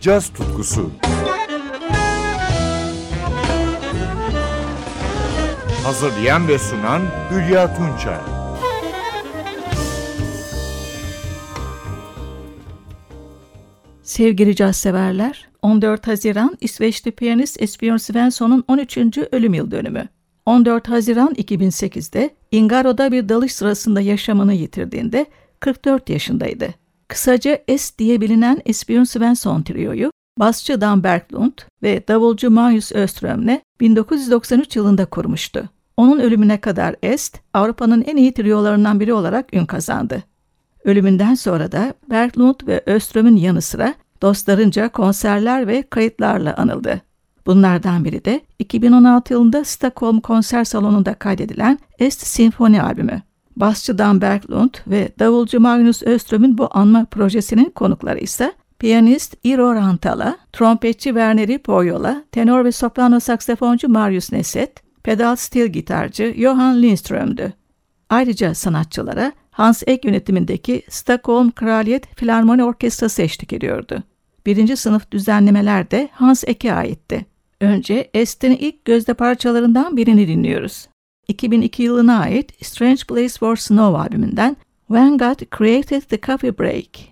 caz tutkusu. Hazırlayan ve sunan Hülya Tunçay. Sevgili caz severler, 14 Haziran İsveçli piyanist Esbjörn Svensson'un 13. ölüm yıl dönümü. 14 Haziran 2008'de Ingaro'da bir dalış sırasında yaşamını yitirdiğinde 44 yaşındaydı. Kısaca S diye bilinen Esbjörn Svensson Trio'yu basçı Dan Berglund ve davulcu Marius Öström'le 1993 yılında kurmuştu. Onun ölümüne kadar Est, Avrupa'nın en iyi triolarından biri olarak ün kazandı. Ölümünden sonra da Berglund ve Öström'ün yanı sıra dostlarınca konserler ve kayıtlarla anıldı. Bunlardan biri de 2016 yılında Stockholm Konser Salonu'nda kaydedilen Est Sinfoni albümü. Basçı Dan Berglund ve davulcu Magnus Öström'ün bu anma projesinin konukları ise piyanist Iro Rantala, trompetçi Werneri Poyola, tenor ve soprano saksafoncu Marius Neset, pedal steel gitarcı Johan Lindström'dü. Ayrıca sanatçılara Hans Ek yönetimindeki Stockholm Kraliyet Filarmoni Orkestrası eşlik ediyordu. Birinci sınıf düzenlemeler de Hans Ek'e aitti. Önce Est'in ilk gözde parçalarından birini dinliyoruz. 2002 yılına ait Strange Place for Snow albümünden When God Created the Coffee Break.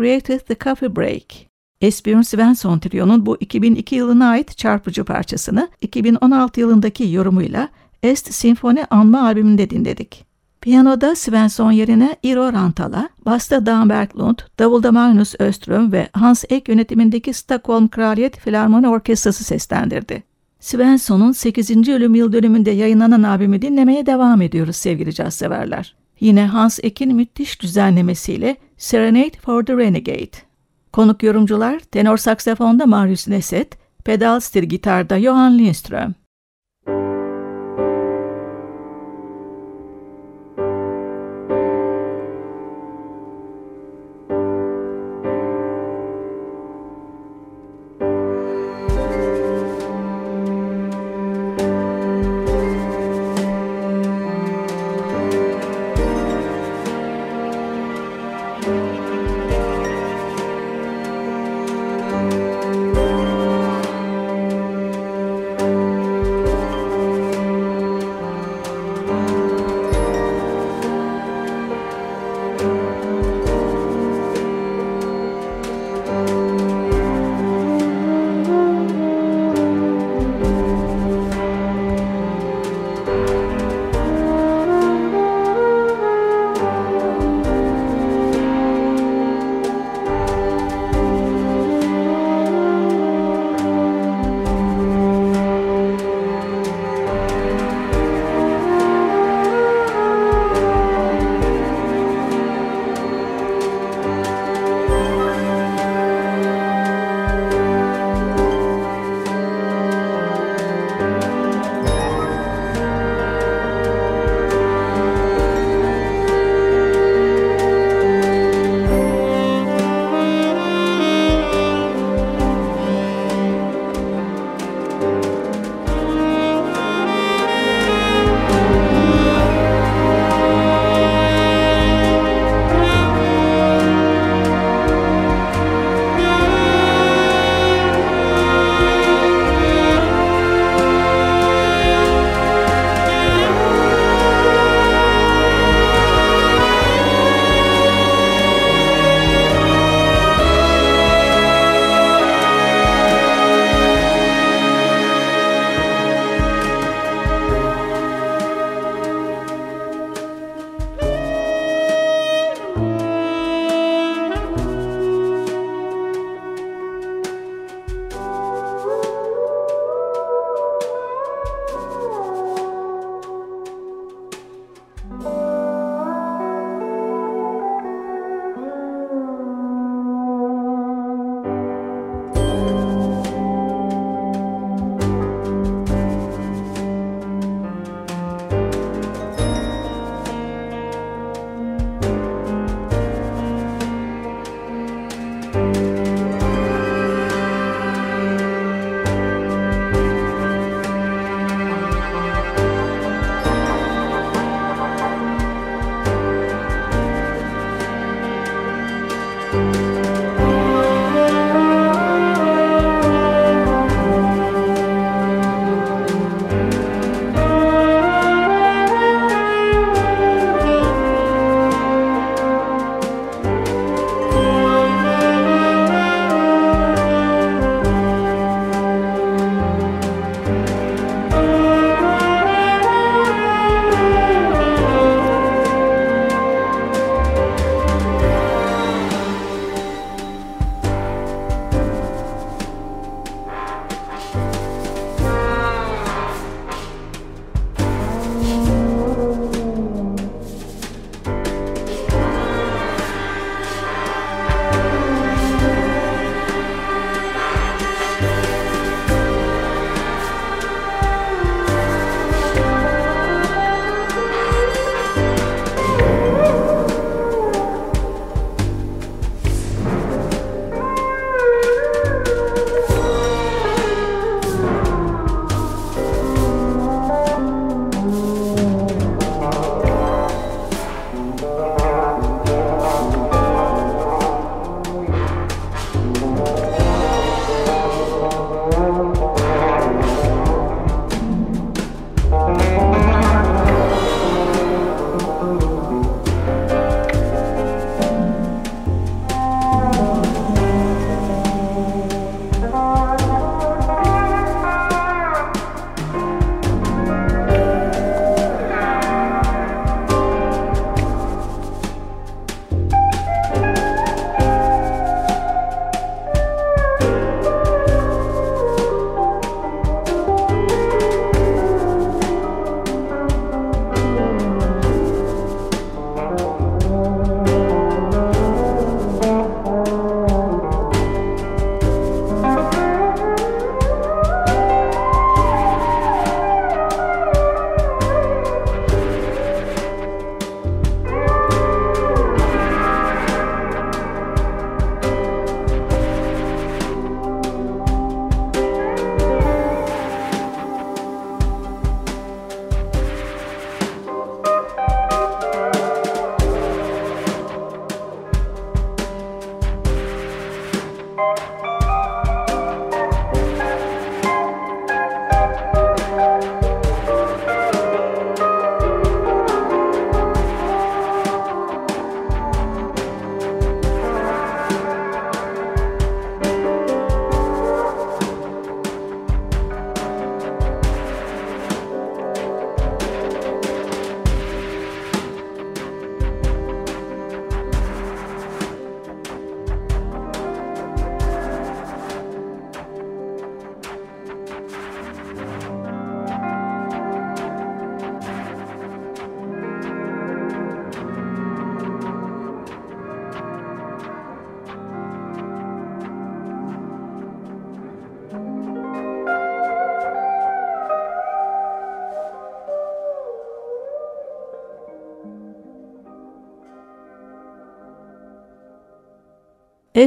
Created the Coffee Break. Esbjörn Svensson Trio'nun bu 2002 yılına ait çarpıcı parçasını 2016 yılındaki yorumuyla Est Sinfoni Anma albümünde dinledik. Piyanoda Svensson yerine Iro Rantala, basta Dan Berglund, davulda Magnus Öström ve Hans Ek yönetimindeki Stockholm Kraliyet Filarmoni Orkestrası seslendirdi. Svensson'un 8. ölüm yıl dönümünde yayınlanan albümü dinlemeye devam ediyoruz sevgili caz severler. Yine Hans Ek'in müthiş düzenlemesiyle Serenade for the Renegade. Konuk yorumcular tenor saksafonda Marius Neset, pedal stil gitarda Johan Lindström.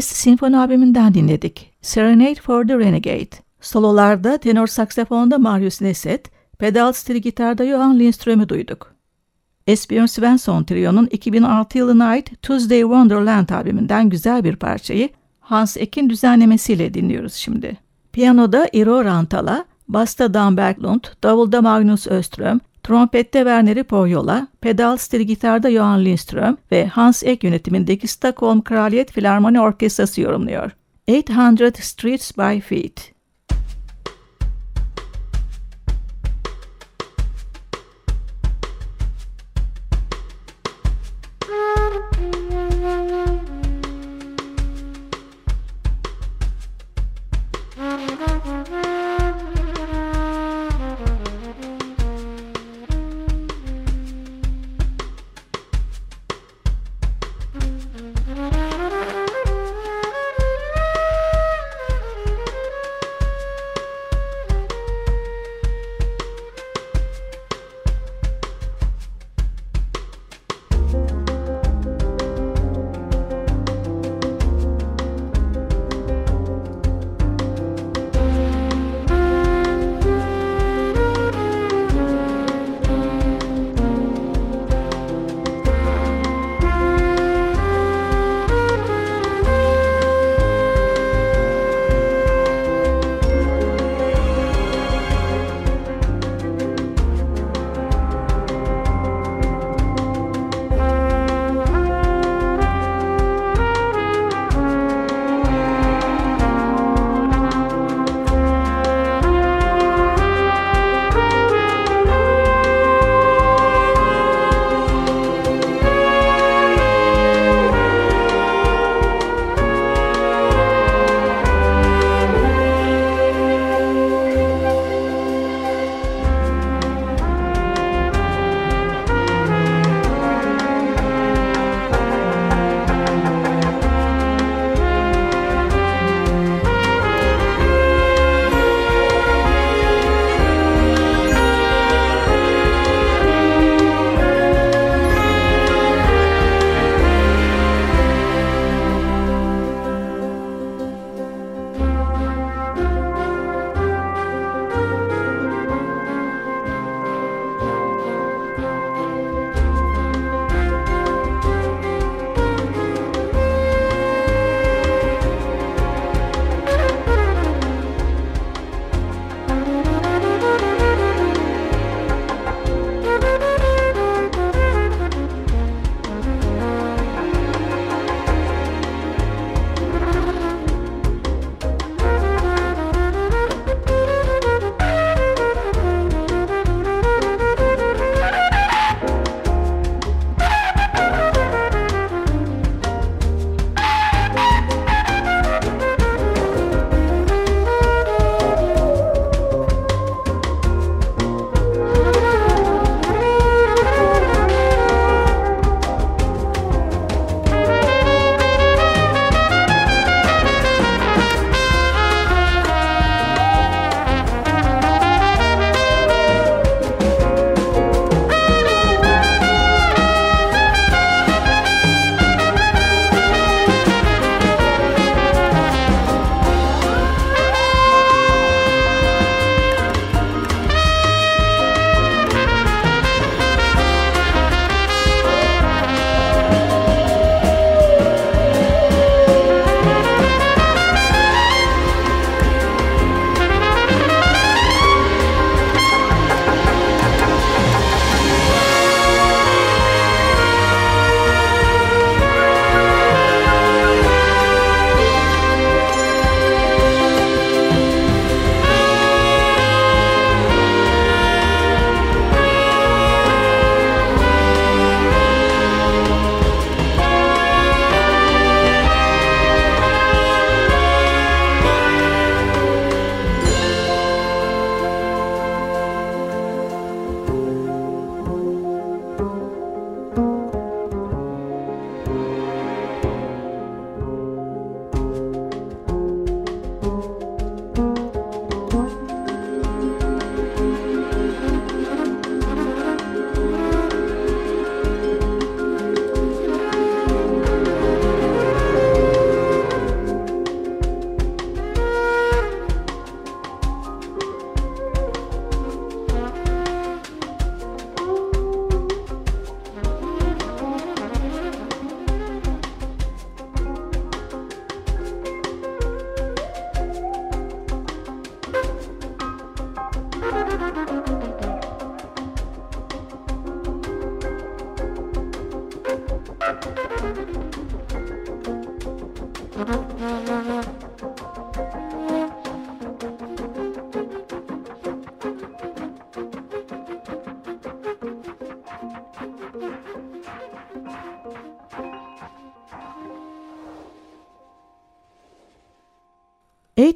S Sinfoni albümünden dinledik. Serenade for the Renegade. Sololarda tenor saksafonda Marius Neset, pedal steel gitarda Johan Lindström'ü duyduk. Esbjörn Svensson Trio'nun 2006 yılına ait Tuesday Wonderland albümünden güzel bir parçayı Hans Eck'in düzenlemesiyle dinliyoruz şimdi. Piyanoda Iro Rantala, basta Dan Berglund, davulda Magnus Öström, trompette Werner Poyola, pedal steel gitarda Johan Lindström ve Hans Eck yönetimindeki Stockholm Kraliyet Filarmoni Orkestrası yorumluyor. 800 Streets by Feet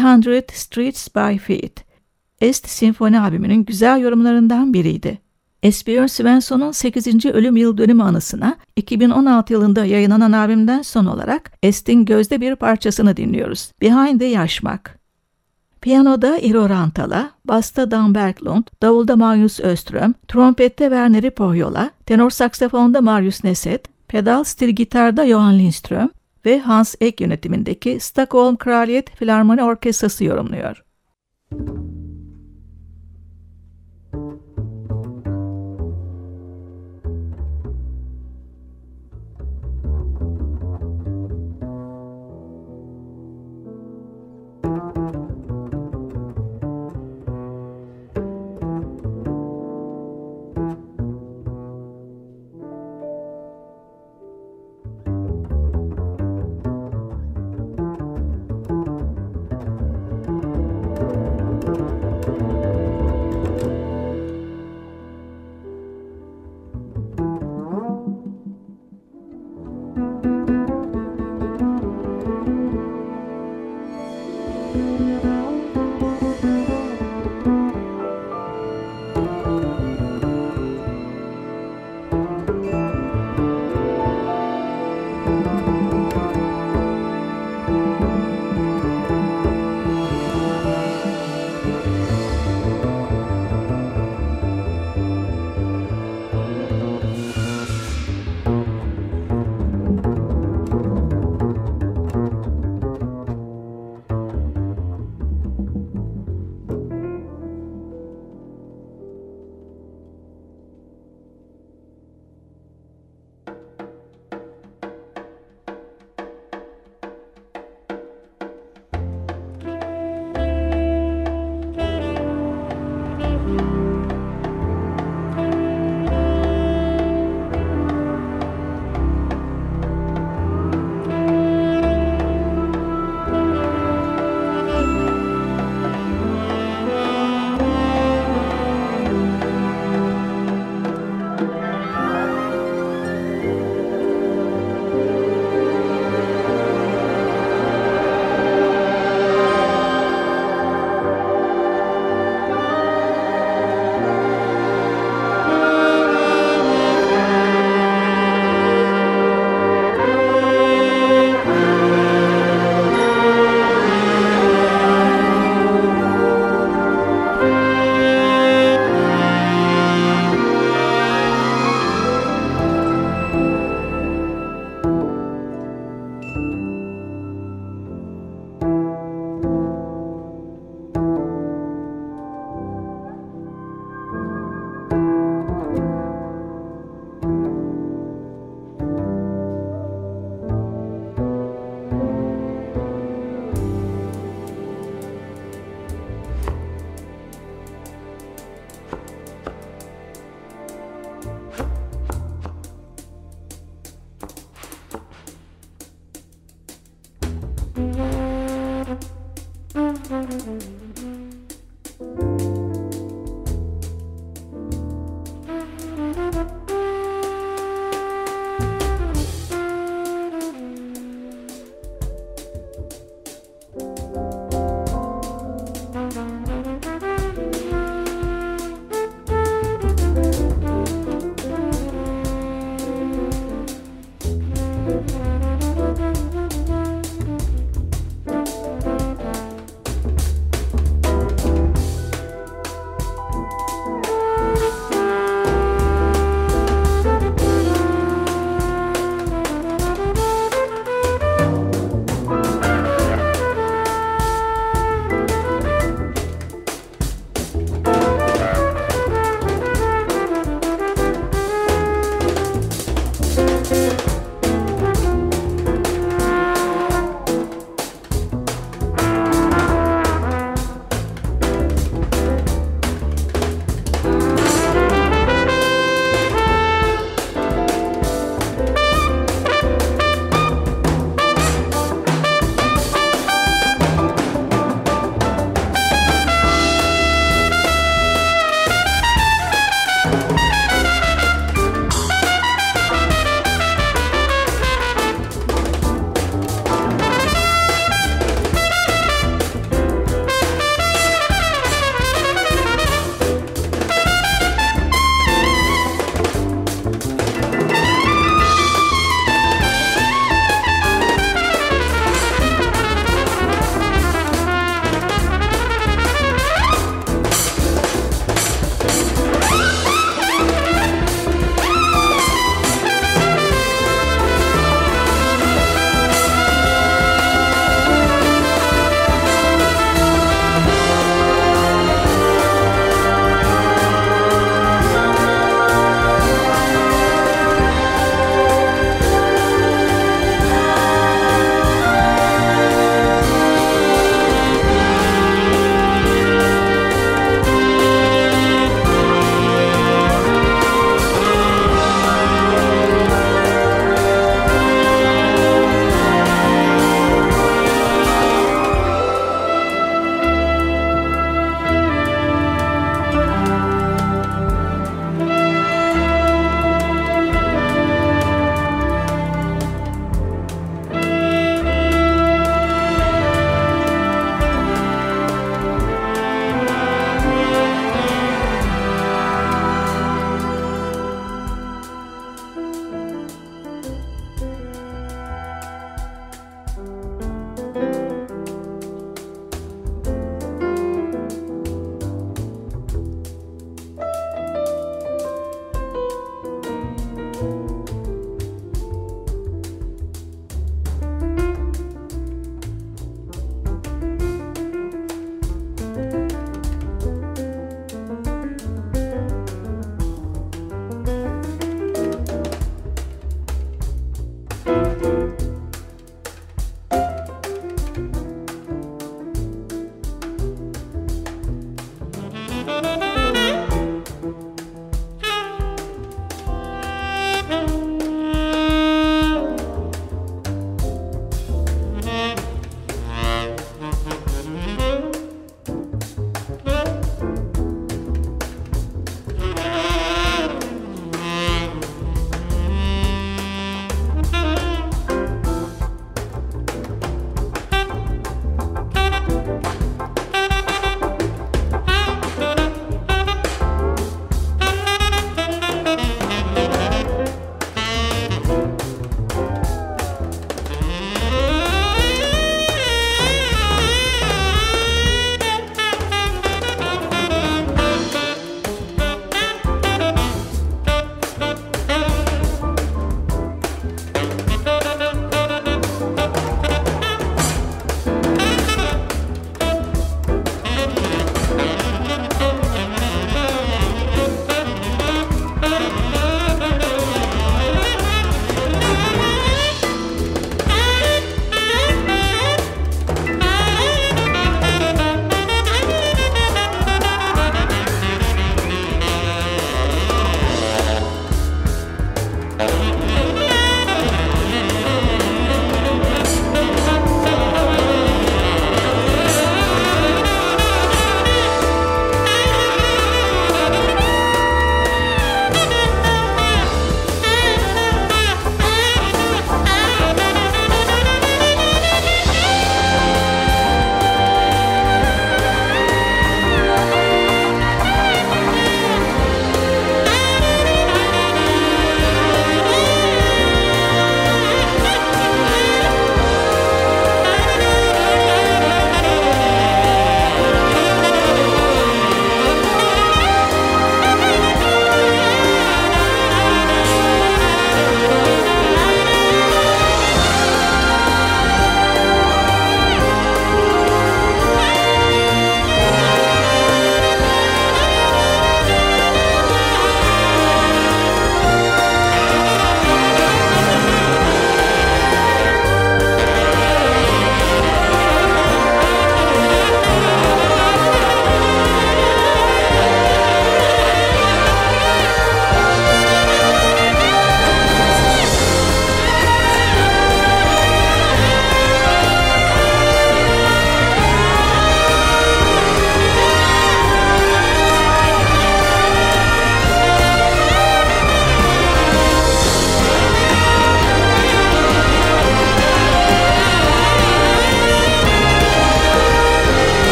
Eight Hundred Streets by Feet, Est Sinfoni albümünün güzel yorumlarından biriydi. Esbjörn Svensson'un 8. ölüm yıl dönümü anısına 2016 yılında yayınlanan albümden son olarak Est'in gözde bir parçasını dinliyoruz. Behind the Yaşmak. Piyanoda Iro Rantala, basta Dan Berglund, davulda Magnus Öström, trompette Werner Pohjola, tenor saksafonda Marius Neset, pedal stil gitarda Johan Lindström ve Hans Ek yönetimindeki Stockholm Kraliyet Filarmoni Orkestrası yorumluyor.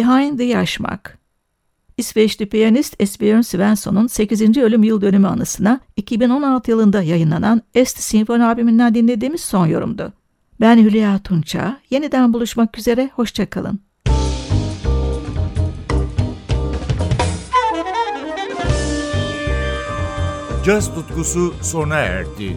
Behind the Yaşmak. İsveçli piyanist Esbjörn Svensson'un 8. ölüm yıl dönümü anısına 2016 yılında yayınlanan Est Sinfoni albümünden dinlediğimiz son yorumdu. Ben Hülya Tunça. Yeniden buluşmak üzere. Hoşçakalın. Caz tutkusu sona erdi.